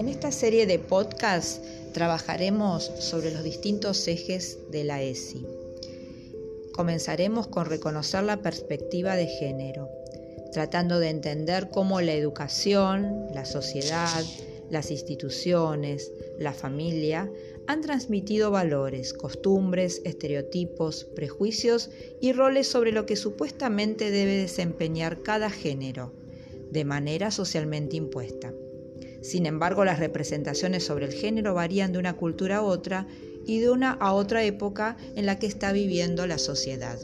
En esta serie de podcasts trabajaremos sobre los distintos ejes de la ESI. Comenzaremos con reconocer la perspectiva de género, tratando de entender cómo la educación, la sociedad, las instituciones, la familia han transmitido valores, costumbres, estereotipos, prejuicios y roles sobre lo que supuestamente debe desempeñar cada género, de manera socialmente impuesta. Sin embargo, las representaciones sobre el género varían de una cultura a otra y de una a otra época en la que está viviendo la sociedad.